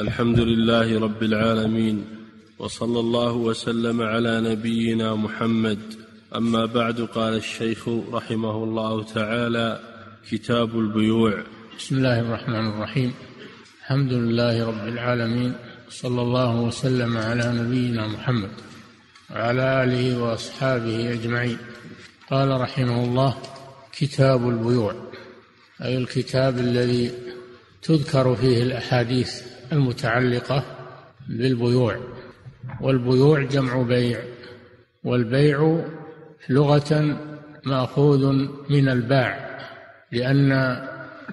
الحمد لله رب العالمين وصلى الله وسلم على نبينا محمد. أما بعد قال الشيخ رحمه الله تعالى كتاب البيوع. بسم الله الرحمن الرحيم. الحمد لله رب العالمين صلى الله وسلم على نبينا محمد وعلى آله وأصحابه أجمعين. قال رحمه الله كتاب البيوع أي الكتاب الذي تذكر فيه الأحاديث. المتعلقة بالبيوع والبيوع جمع بيع والبيع لغة مأخوذ من الباع لأن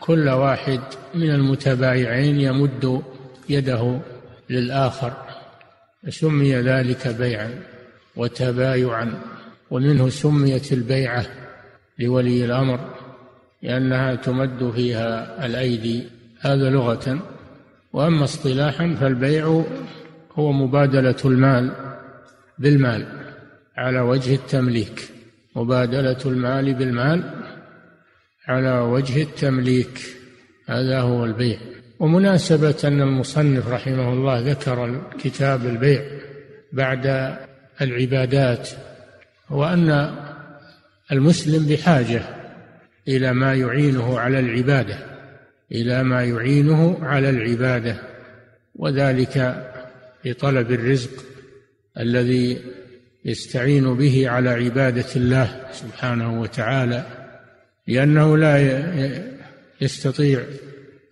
كل واحد من المتبايعين يمد يده للآخر سمي ذلك بيعا وتبايعا ومنه سميت البيعة لولي الأمر لأنها تمد فيها الأيدي. هذا لغة وأما اصطلاحا فالبيع هو مبادلة المال بالمال على وجه التمليك. مبادلة المال بالمال على وجه التمليك. هذا هو البيع. ومناسبة أن المصنف رحمه الله ذكر كتاب البيع بعد العبادات هو أن المسلم بحاجة إلى ما يعينه على العبادة. إلى ما يعينه على العبادة وذلك لطلب الرزق الذي يستعين به على عبادة الله سبحانه وتعالى لأنه لا يستطيع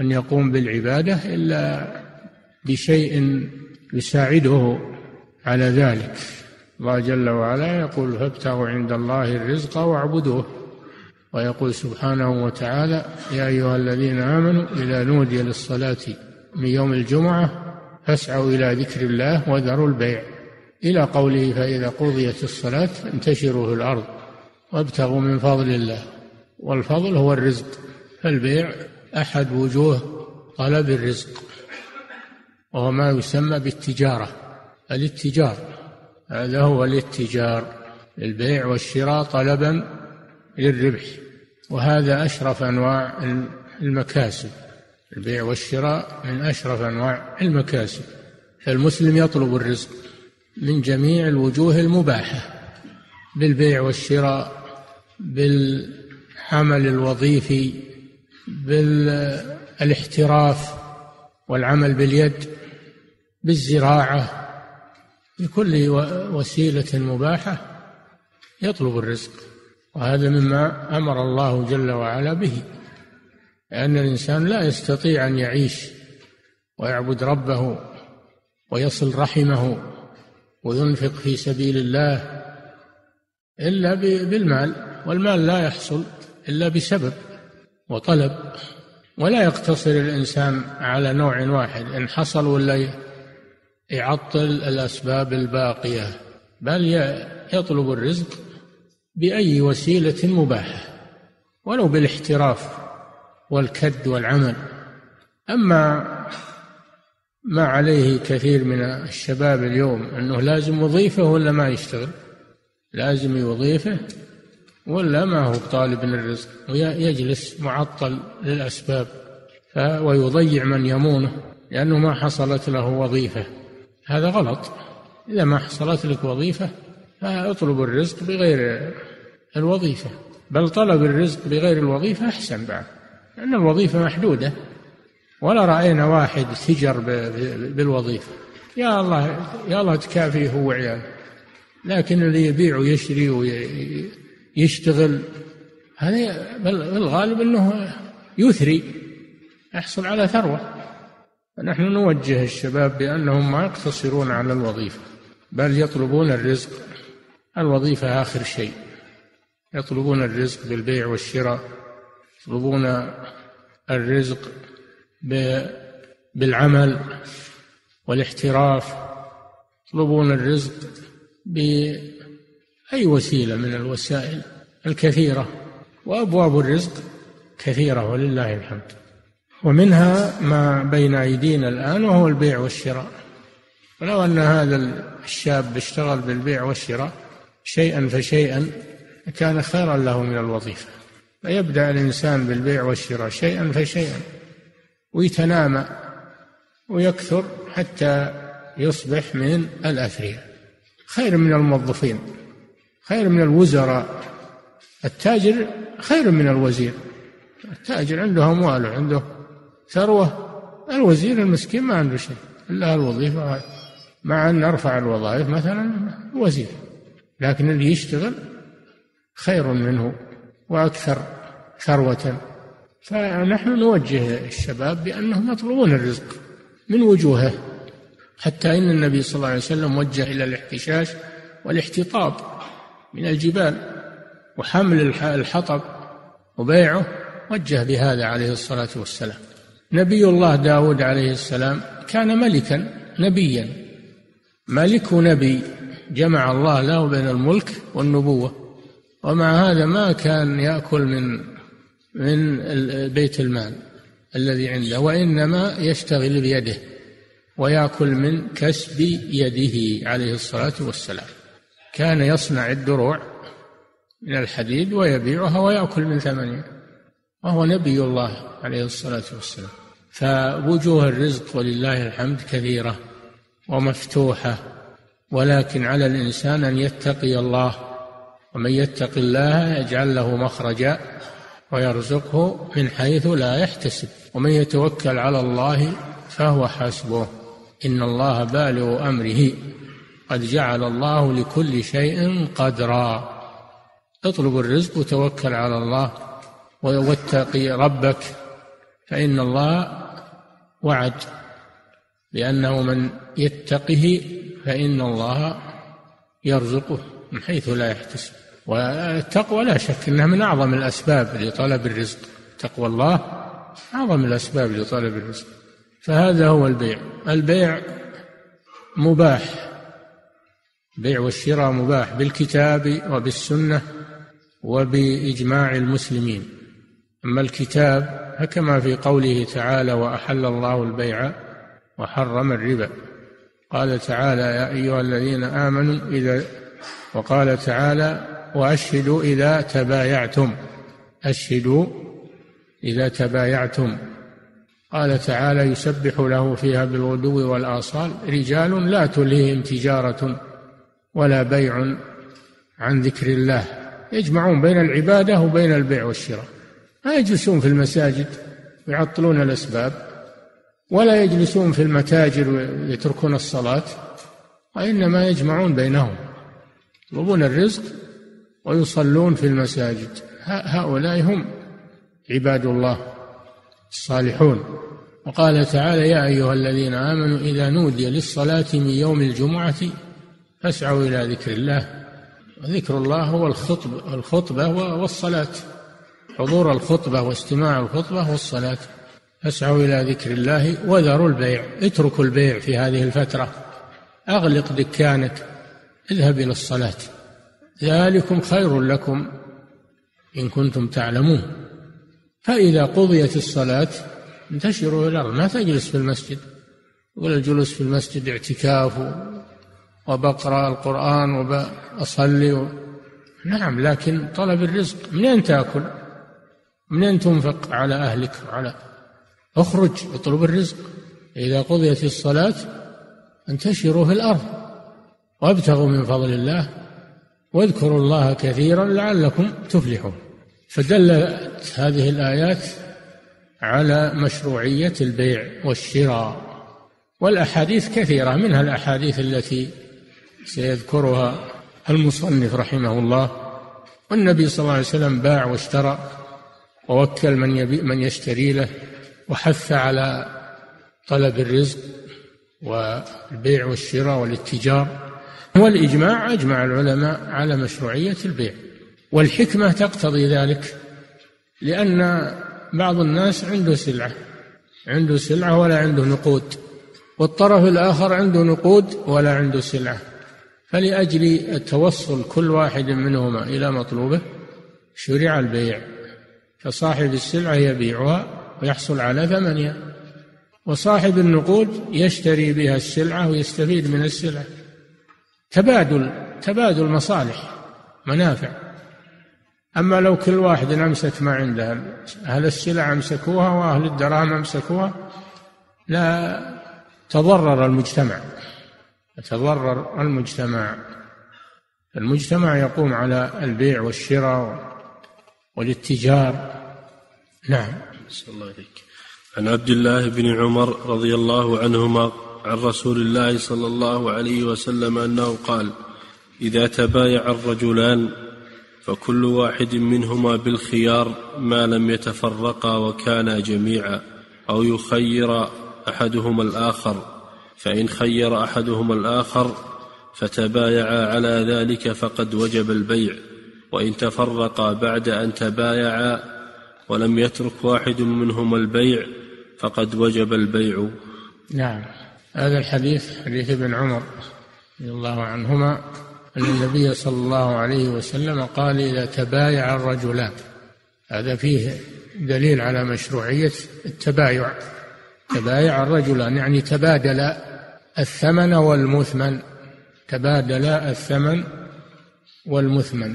أن يقوم بالعبادة إلا بشيء يساعده على ذلك. الله جل وعلا يقول فابتغوا عند الله الرزق واعبدوه. ويقول سبحانه وتعالى يا أيها الذين آمنوا إذا نودي للصلاة من يوم الجمعة فاسعوا إلى ذكر الله وذروا البيع. إلى قوله فإذا قضيت الصلاة انتشروا في الأرض وابتغوا من فضل الله والفضل هو الرزق فالبيع أحد وجوه طلب الرزق وهو ما يسمى بالتجارة الاتجار هذا هو الاتجار البيع والشراء طلبا للربح. وهذا أشرف أنواع المكاسب. البيع والشراء من أشرف أنواع المكاسب. فالمسلم يطلب الرزق من جميع الوجوه المباحة. بالبيع والشراء بالعمل الوظيفي بالاحتراف والعمل باليد بالزراعة. بكل وسيلة مباحة يطلب الرزق. وهذا مما أمر الله جل وعلا به لأن الإنسان لا يستطيع أن يعيش ويعبد ربه ويصل رحمه وينفق في سبيل الله إلا بالمال والمال لا يحصل إلا بسبب وطلب. ولا يقتصر الإنسان على نوع واحد إن حصل ولا يعطل الأسباب الباقية بل يطلب الرزق بأي وسيلة مباحة ولو بالاحتراف والكد والعمل. أما ما عليه كثير من الشباب اليوم أنه لازم وظيفة ولا ما يشتغل؟ لازم وظيفة ولا ما هو طالب للرزق ويجلس معطل للأسباب ويضيع من يمونه لأنه ما حصلت له وظيفة. هذا غلط. إذا ما حصلت لك وظيفة فاطلب الرزق بغير الوظيفة. بل طلب الرزق بغير الوظيفة أحسن بعد لأن الوظيفة محدودة. ولا رأينا واحد تجر بالوظيفة. يا الله يا الله تكافيه هو وعياله. لكن اللي يبيع ويشتري ويشتغل هذا بالغالب إنه يثري يحصل على ثروة. فنحن نوجه الشباب بأنهم ما يقتصرون على الوظيفة بل يطلبون الرزق. الوظيفة آخر شيء. يطلبون الرزق بالبيع والشراء يطلبون الرزق بالعمل والاحتراف يطلبون الرزق بأي وسيلة من الوسائل الكثيرة. وأبواب الرزق كثيرة ولله الحمد. ومنها ما بين أيدينا الآن وهو البيع والشراء. ولو أن هذا الشاب اشتغل بالبيع والشراء شيئا فشيئا كان خيرا له من الوظيفة. فيبدأ الإنسان بالبيع والشراء شيئا فشيئا ويتنامى ويكثر حتى يصبح من الأثرياء. خير من الموظفين خير من الوزراء. التاجر خير من الوزير. التاجر عنده أموال وعنده ثروة الوزير المسكين ما عنده شيء. إلا الوظيفة. مع أن أرفع الوظائف مثلا وزير. لكن اللي يشتغل خير منه وأكثر ثروة. فنحن نوجه الشباب بأنهم يطلبون الرزق من وجوهه حتى إن النبي صلى الله عليه وسلم وجه إلى الاحتشاش والاحتطاب من الجبال وحمل الحطب وبيعه وجه بهذا عليه الصلاة والسلام. نبي الله داود عليه السلام كان ملكا نبيا. ملك نبي جمع الله له بين الملك والنبوة. ومع هذا ما كان يأكل من من بيت المال الذي عنده وإنما يشتغل بيده ويأكل من كسب يده عليه الصلاة والسلام. كان يصنع الدروع من الحديد ويبيعها ويأكل من ثمنها وهو نبي الله عليه الصلاة والسلام. فوجوه الرزق ولله الحمد كثيرة ومفتوحة ولكن على الإنسان أن يتقي الله ومن يتق الله يجعل له مخرجا ويرزقه من حيث لا يحتسب. ومن يتوكل على الله فهو حسبه. إن الله بالغ أمره. قد جعل الله لكل شيء قدرا. اطلب الرزق وتوكل على الله واتقي ربك. فإن الله وعد. بأنه من يتقه فإن الله يرزقه. من حيث لا يحتسب. والتقوى لا شك أنها من أعظم الأسباب لطلب الرزق. تقوى الله أعظم الأسباب لطلب الرزق. فهذا هو البيع. البيع مباح. البيع والشراء مباح بالكتاب وبالسنة وبإجماع المسلمين. أما الكتاب فكما في قوله تعالى وأحل الله البيع وحرم الربا. قال تعالى يا أيها الذين آمنوا إذا وقال تعالى وأشهدوا إذا تبايعتم. أشهدوا إذا تبايعتم. قال تعالى يسبح له فيها بالغدو والآصال رجال لا تلهيهم تجارة ولا بيع عن ذكر الله. يجمعون بين العبادة وبين البيع والشراء. ما يجلسون في المساجد ويعطلون الأسباب ولا يجلسون في المتاجر ويتركون الصلاة وإنما يجمعون بينهم. يطلبون الرزق ويصلون في المساجد. هؤلاء هم عباد الله الصالحون. وقال تعالى يا أيها الذين آمنوا إذا نودي للصلاة من يوم الجمعة فاسعوا إلى ذكر الله. ذكر الله هو الخطبة الخطبة والصلاة. حضور الخطبة واستماع الخطبة والصلاة. فاسعوا إلى ذكر الله وذروا البيع. اتركوا البيع في هذه الفترة. أغلق دكانك. اذهب إلى الصلاة. ذلكم خير لكم إن كنتم تعلمون. فإذا قضيت الصلاة انتشروا إلى الأرض ما تجلس في المسجد. ولا الجلوس في المسجد اعتكاف وبقرأ القرآن وبأصلي و... نعم لكن طلب الرزق منين تأكل؟ منين تنفق على أهلك؟ وعلى اخرج اطلب الرزق. إذا قضيت الصلاة انتشروا في الأرض. وابتغوا من فضل الله واذكروا الله كثيرا لعلكم تفلحون. فدلت هذه الآيات على مشروعية البيع والشراء والأحاديث كثيرة منها الأحاديث التي سيذكرها المصنف رحمه الله. والنبي صلى الله عليه وسلم باع واشترى ووكل من يبي من يشتري له وحث على طلب الرزق والبيع والشراء والاتجار. والإجماع أجمع العلماء على مشروعية البيع والحكمة تقتضي ذلك لأن بعض الناس عنده سلعة عنده سلعة ولا عنده نقود والطرف الآخر عنده نقود ولا عنده سلعة فلأجل التوصل كل واحد منهما إلى مطلوبه شرع البيع فصاحب السلعة يبيعها ويحصل على ثمنها وصاحب النقود يشتري بها السلعة ويستفيد من السلعة. تبادل تبادل مصالح منافع. أما لو كل واحد أمسك ما عنده أهل السلع أمسكوها وأهل الدراهم أمسكوها لا تضرر المجتمع. يتضرر المجتمع. المجتمع يقوم على البيع والشراء والاتجار. نعم. الله عليك عن عبد الله بن عمر رضي الله عنهما عن رسول الله صلى الله عليه وسلم أنه قال إذا تبايع الرجلان فكل واحد منهما بالخيار ما لم يتفرقا وكانا جميعا أو يخير أحدهما الآخر فإن خير أحدهما الآخر فتبايعا على ذلك فقد وجب البيع وإن تفرقا بعد أن تبايعا ولم يترك واحد منهما البيع فقد وجب البيع. نعم. هذا الحديث حديث ابن عمر رضي الله عنهما أن النبي صلى الله عليه وسلم قال إذا تبايع الرجلان. هذا فيه دليل على مشروعية التبايع. تبايع الرجلان يعني تبادل الثمن والمثمن. تبادل الثمن والمثمن.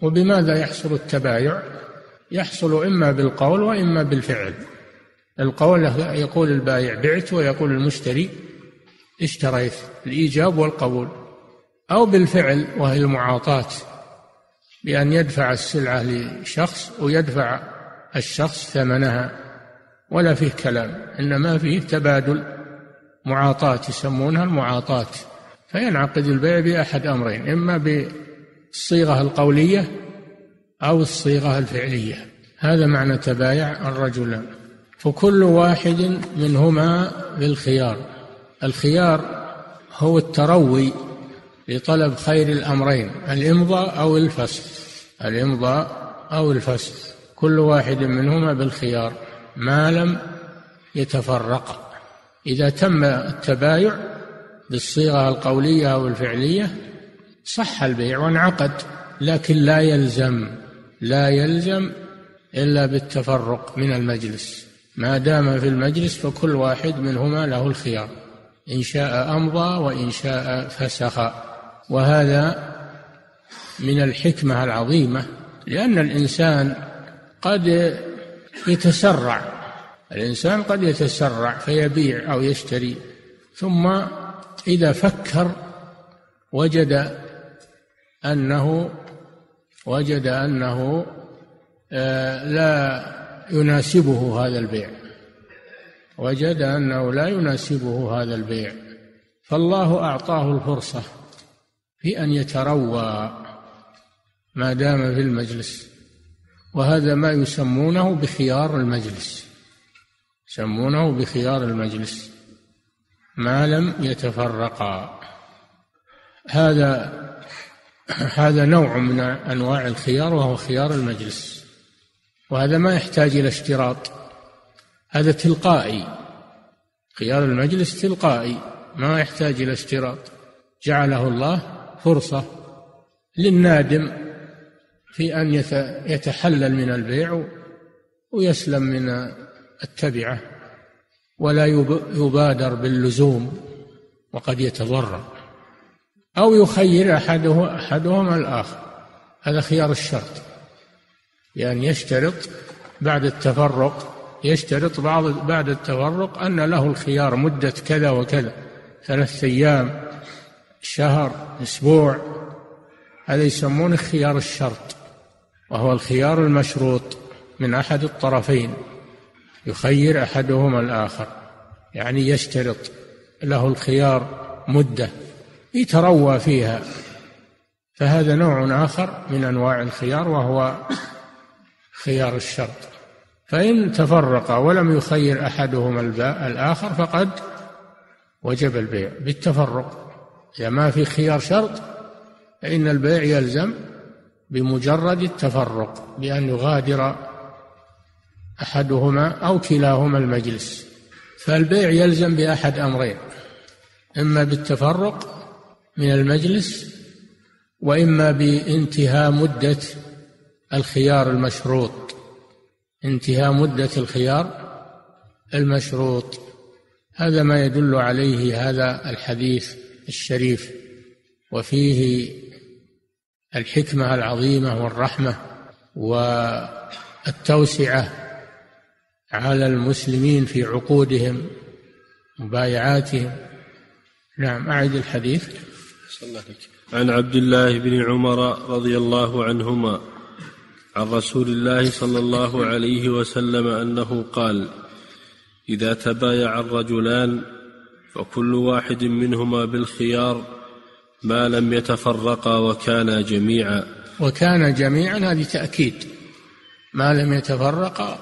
وبماذا يحصل التبايع؟ يحصل إما بالقول وإما بالفعل. القول يقول البائع بعت ويقول المشتري اشتريت الإيجاب والقبول. أو بالفعل وهي المعاطاة بأن يدفع السلعة لشخص ويدفع الشخص ثمنها. ولا فيه كلام إنما فيه تبادل معاطاة يسمونها المعاطاة. فينعقد البيع بأحد أمرين إما بالصيغة القولية أو الصيغة الفعلية. هذا معنى تبايع الرجلان فكل واحد منهما بالخيار الخيار هو التروي لطلب خير الأمرين الإمضاء أو الفسخ الإمضاء أو الفسخ كل واحد منهما بالخيار ما لم يتفرقا إذا تم التبايع بالصيغة القولية أو الفعلية صح البيع وانعقد لكن لا يلزم لا يلزم إلا بالتفرق من المجلس. ما دام في المجلس فكل واحد منهما له الخيار إن شاء أمضى وإن شاء فسخ. وهذا من الحكمة العظيمة لأن الإنسان قد يتسرع الإنسان قد يتسرع فيبيع أو يشتري ثم إذا فكر وجد أنه وجد أنه آه، لا يناسبه هذا البيع. وجد أنه لا يناسبه هذا البيع. فالله أعطاه الفرصة في أن يتروى ما دام في المجلس. وهذا ما يسمونه بخيار المجلس. يسمونه بخيار المجلس. ما لم يتفرقا. هذا هذا نوع من أنواع الخيار وهو خيار المجلس. وهذا ما يحتاج إلى اشتراط. هذا تلقائي. خيار المجلس تلقائي. ما يحتاج إلى اشتراط. جعله الله فرصة للنادم في أن يتحلل من البيع ويسلم من التبعة ولا يبادر باللزوم وقد يتضرر أو يخير أحده أحدهما الآخر. هذا خيار الشرط. بأن يشترط بعد التفرق يشترط بعض بعد التفرق أن له الخيار مدة كذا وكذا ثلاثة أيام شهر أسبوع. هذا يسمونه خيار الشرط وهو الخيار المشروط من أحد الطرفين يخير أحدهما الآخر. يعني يشترط له الخيار مدة يتروى فيها. فهذا نوع آخر من أنواع الخيار وهو خيار الشرط فإن تفرقا ولم يخير أحدهما الآخر فقد وجب البيع. بالتفرق. إذا ما في خيار شرط فإن البيع يلزم بمجرد التفرق بأن يغادر أحدهما أو كلاهما المجلس. فالبيع يلزم بأحد أمرين. إما بالتفرق من المجلس وإما بانتهاء مدة الخيار المشروط. انتهاء مدة الخيار المشروط. هذا ما يدل عليه هذا الحديث الشريف. وفيه الحكمة العظيمة والرحمة والتوسعة على المسلمين في عقودهم مبايعاتهم نعم أعد الحديث. عن عبد الله بن عمر رضي الله عنهما عن رسول الله صلى الله عليه وسلم أنه قال إذا تبايع الرجلان فكل واحد منهما بالخيار ما لم يتفرقا وكانا جميعا. وكان جميعا هذه تأكيد. ما لم يتفرقا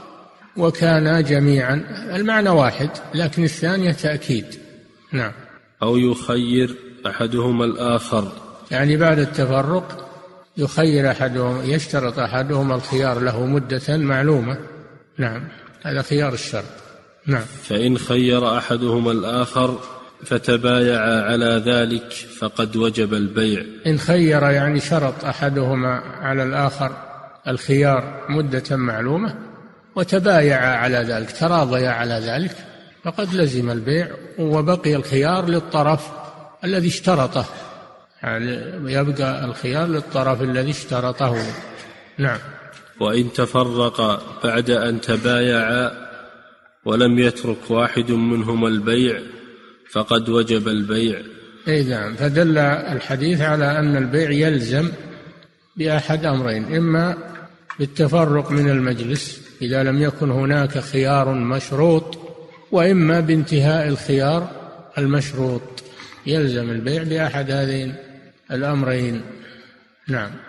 وكانا جميعا المعنى واحد لكن الثانية تأكيد. نعم. أو يخير أحدهما الآخر. يعني بعد التفرق يخير أحدهم يشترط أحدهما الخيار له مدة معلومة. نعم. هذا خيار الشرط. نعم. فإن خير أحدهما الآخر فتبايعا على ذلك فقد وجب البيع. إن خير يعني شرط أحدهما على الآخر الخيار مدة معلومة وتبايعا على ذلك تراضيا على ذلك فقد لزم البيع وبقي الخيار للطرف الذي اشترطه. يبقى الخيار للطرف الذي اشترطه. نعم. وإن تفرق بعد أن تبايعا ولم يترك واحد منهما البيع فقد وجب البيع. اي نعم. فدل الحديث على أن البيع يلزم بأحد أمرين إما بالتفرق من المجلس إذا لم يكن هناك خيار مشروط وإما بانتهاء الخيار المشروط. يلزم البيع بأحد هذين. الأمرين. نعم.